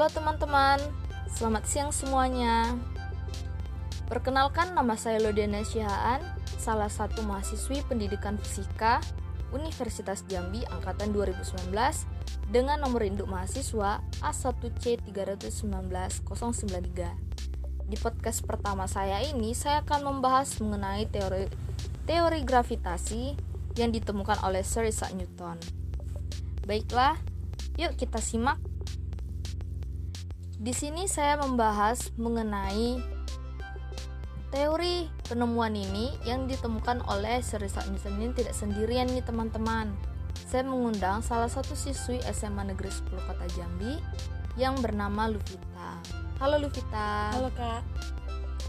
Halo teman-teman, selamat siang semuanya. Perkenalkan nama saya Lodiana Syihaan, salah satu mahasiswi pendidikan fisika Universitas Jambi angkatan 2019 dengan nomor induk mahasiswa A1C319093. Di podcast pertama saya ini saya akan membahas mengenai teori teori gravitasi yang ditemukan oleh Sir Isaac Newton. Baiklah, yuk kita simak. Di sini saya membahas mengenai teori penemuan ini yang ditemukan oleh Sir Isaac Newton ini tidak sendirian nih teman-teman. Saya mengundang salah satu siswi SMA Negeri 10 Kota Jambi yang bernama Luvita. Halo Luvita. Halo kak.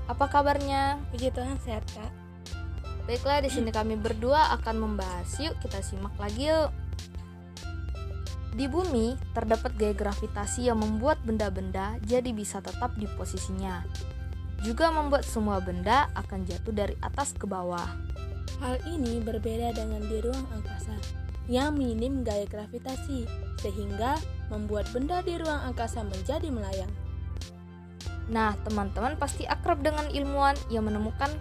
Apa kabarnya? Puji Tuhan sehat kak. Baiklah, di sini kami berdua akan membahas. Yuk kita simak lagi yuk. Di bumi terdapat gaya gravitasi yang membuat benda-benda jadi bisa tetap di posisinya. Juga membuat semua benda akan jatuh dari atas ke bawah. Hal ini berbeda dengan di ruang angkasa yang minim gaya gravitasi sehingga membuat benda di ruang angkasa menjadi melayang. Nah, teman-teman pasti akrab dengan ilmuwan yang menemukan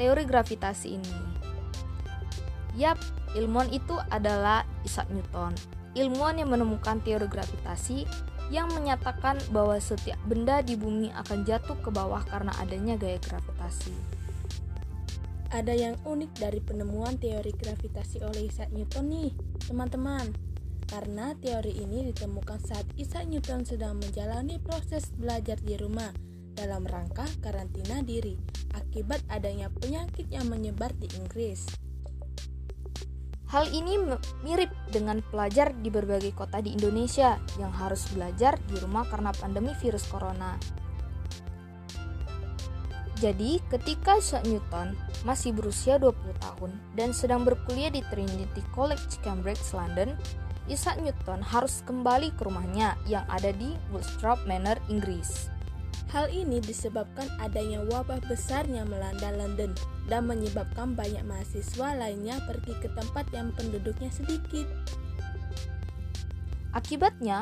teori gravitasi ini. Yap, ilmuwan itu adalah Isaac Newton. Ilmuwan yang menemukan teori gravitasi yang menyatakan bahwa setiap benda di bumi akan jatuh ke bawah karena adanya gaya gravitasi. Ada yang unik dari penemuan teori gravitasi oleh Isaac Newton nih, teman-teman. Karena teori ini ditemukan saat Isaac Newton sedang menjalani proses belajar di rumah dalam rangka karantina diri akibat adanya penyakit yang menyebar di Inggris. Hal ini mirip dengan pelajar di berbagai kota di Indonesia yang harus belajar di rumah karena pandemi virus corona. Jadi, ketika Isaac Newton masih berusia 20 tahun dan sedang berkuliah di Trinity College Cambridge, London, Isaac Newton harus kembali ke rumahnya yang ada di Woodstrop Manor, Inggris. Hal ini disebabkan adanya wabah besar yang melanda London dan menyebabkan banyak mahasiswa lainnya pergi ke tempat yang penduduknya sedikit. Akibatnya,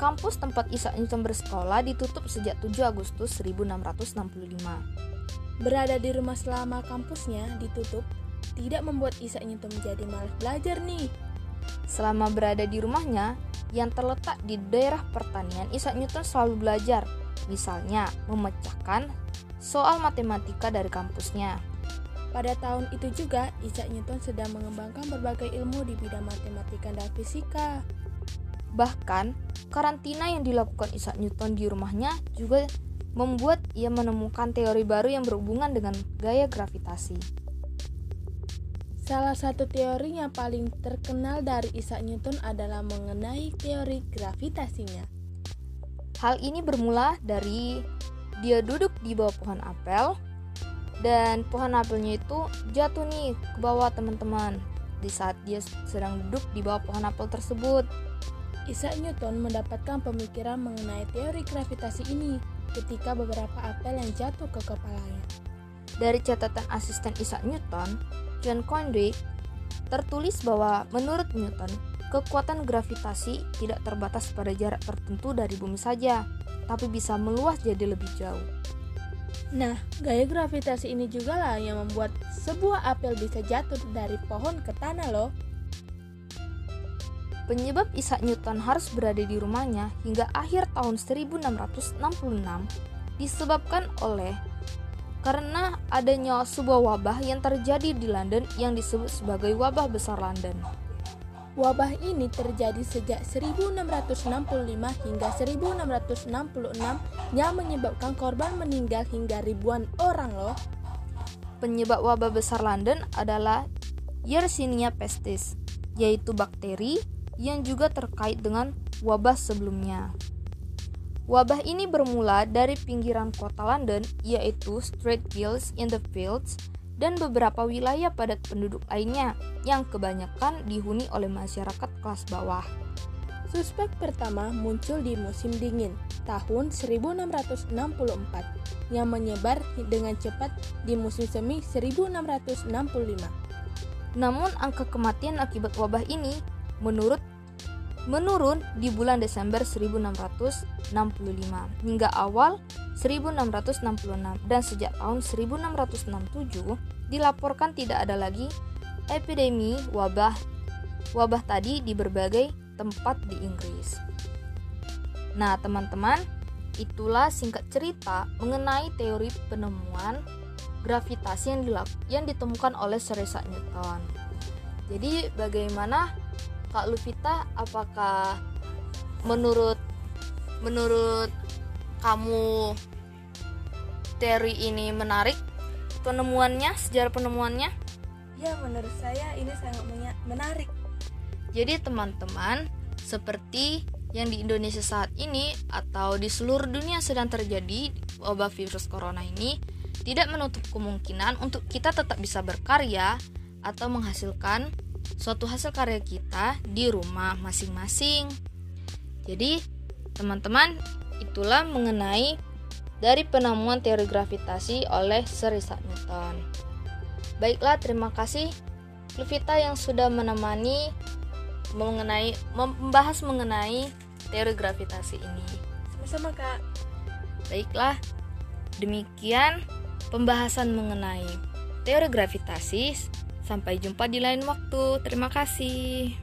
kampus tempat Isaac Newton bersekolah ditutup sejak 7 Agustus 1665. Berada di rumah selama kampusnya ditutup tidak membuat Isaac Newton menjadi malas belajar nih. Selama berada di rumahnya yang terletak di daerah pertanian, Isaac Newton selalu belajar, misalnya memecahkan soal matematika dari kampusnya. Pada tahun itu juga, Isaac Newton sedang mengembangkan berbagai ilmu di bidang matematika dan fisika. Bahkan, karantina yang dilakukan Isaac Newton di rumahnya juga membuat ia menemukan teori baru yang berhubungan dengan gaya gravitasi. Salah satu teori yang paling terkenal dari Isaac Newton adalah mengenai teori gravitasinya. Hal ini bermula dari dia duduk di bawah pohon apel dan pohon apelnya itu jatuh nih ke bawah teman-teman di saat dia sedang duduk di bawah pohon apel tersebut. Isaac Newton mendapatkan pemikiran mengenai teori gravitasi ini ketika beberapa apel yang jatuh ke kepalanya. Dari catatan asisten Isaac Newton, John Conway, tertulis bahwa menurut Newton, kekuatan gravitasi tidak terbatas pada jarak tertentu dari bumi saja, tapi bisa meluas jadi lebih jauh. Nah, gaya gravitasi ini juga lah yang membuat sebuah apel bisa jatuh dari pohon ke tanah loh. Penyebab Isaac Newton harus berada di rumahnya hingga akhir tahun 1666 disebabkan oleh karena adanya sebuah wabah yang terjadi di London yang disebut sebagai wabah besar London. Wabah ini terjadi sejak 1665 hingga 1666 yang menyebabkan korban meninggal hingga ribuan orang loh. Penyebab wabah besar London adalah Yersinia pestis, yaitu bakteri yang juga terkait dengan wabah sebelumnya. Wabah ini bermula dari pinggiran kota London, yaitu Street Gills in the Fields, dan beberapa wilayah padat penduduk lainnya yang kebanyakan dihuni oleh masyarakat kelas bawah. Suspek pertama muncul di musim dingin tahun 1664 yang menyebar dengan cepat di musim semi 1665. Namun angka kematian akibat wabah ini menurut menurun di bulan Desember 1665 hingga awal 1666 dan sejak tahun 1667 dilaporkan tidak ada lagi epidemi wabah wabah tadi di berbagai tempat di Inggris. Nah, teman-teman, itulah singkat cerita mengenai teori penemuan gravitasi yang yang ditemukan oleh Sir Isaac Newton. Jadi, bagaimana Kak Luvita apakah menurut menurut kamu teori ini menarik penemuannya sejarah penemuannya ya menurut saya ini sangat menarik jadi teman-teman seperti yang di Indonesia saat ini atau di seluruh dunia sedang terjadi wabah virus corona ini tidak menutup kemungkinan untuk kita tetap bisa berkarya atau menghasilkan suatu hasil karya kita di rumah masing-masing. Jadi, teman-teman, itulah mengenai dari penemuan teori gravitasi oleh Sir Isaac Newton. Baiklah, terima kasih Luvita yang sudah menemani mengenai membahas mengenai teori gravitasi ini. Sama-sama, Kak. Baiklah, demikian pembahasan mengenai teori gravitasi Sampai jumpa di lain waktu. Terima kasih.